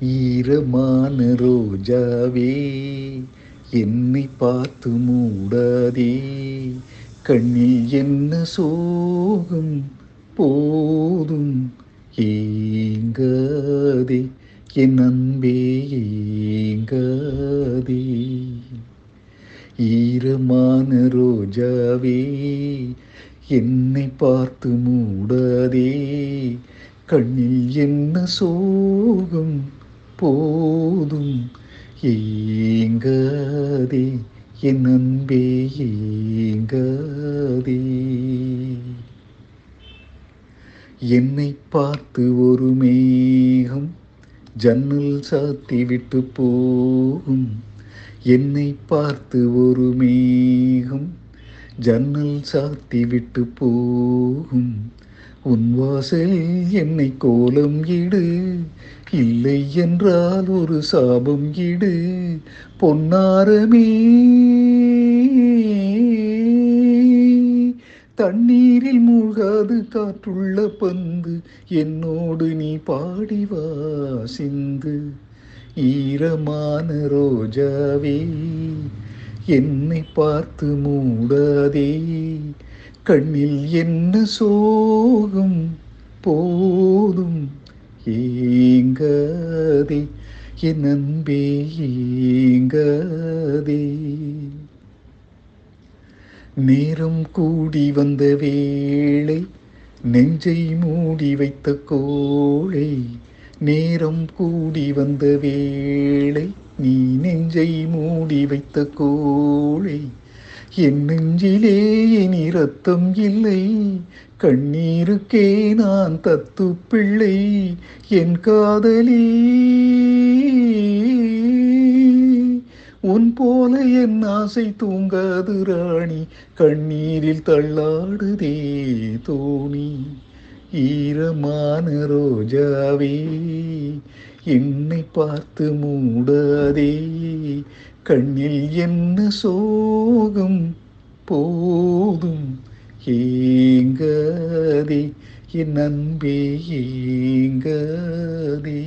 ஈரமான ரோஜாவே என்னை பார்த்து மூடாதே. கண்ணில் என்ன சோகம் போதும் ஏங்காதே என் அன்பே ஏங்காதே. ஈரமான ரோஜாவே என்னை பார்த்து மூடாதே. கண்ணில் என்ன சோகம் போதும். ஏங்காதே என் அன்பே ஏங்காதே. என்னை பார்த்து ஒரு மேகம் ஜன்னல் சாத்தி விட்டு போகும். என்னை பார்த்து ஒரு மேகம் ஜன்னல் சாத்தி விட்டு போகும். உன் வாசலில் என்னை கோலம் இடு. இல்லை என்றால் ஒரு சாபம் இடு. பொன்னாரமே. தண்ணீரில் மூழ்காது காற்றுள்ள பந்து. என்னோடு நீ பாடிவா சிந்து. ஈரமான ரோஜாவே என்னை பார்த்து மூடாதே. கண்ணில் என்ன சோகம்? போதும் ஏங்காதே என் அன்பே ஏங்காதே. நேரம் கூடி வந்த வேளை நெஞ்சை மூடி வைத்த கோழை நேரம் கூடி வந்த வேளை நீ நெஞ்சை மூடி வைத்த கோழை என் நெஞ்சிலே இனி ரத்தம் இல்லை. கண்ணீருக்கே நான் தத்து பிள்ளை. என் காதலி உன் போல என் ஆசை தூங்காது ராணி. கண்ணீரில் தள்ளாடுதே தோணி. ஈரமான ரோஜாவே என்னை பார்த்து மூடாதே. கண்ணில் என்ன சோகம்? போதும் ஏங்காதே. என் அன்பே ஏங்காதே.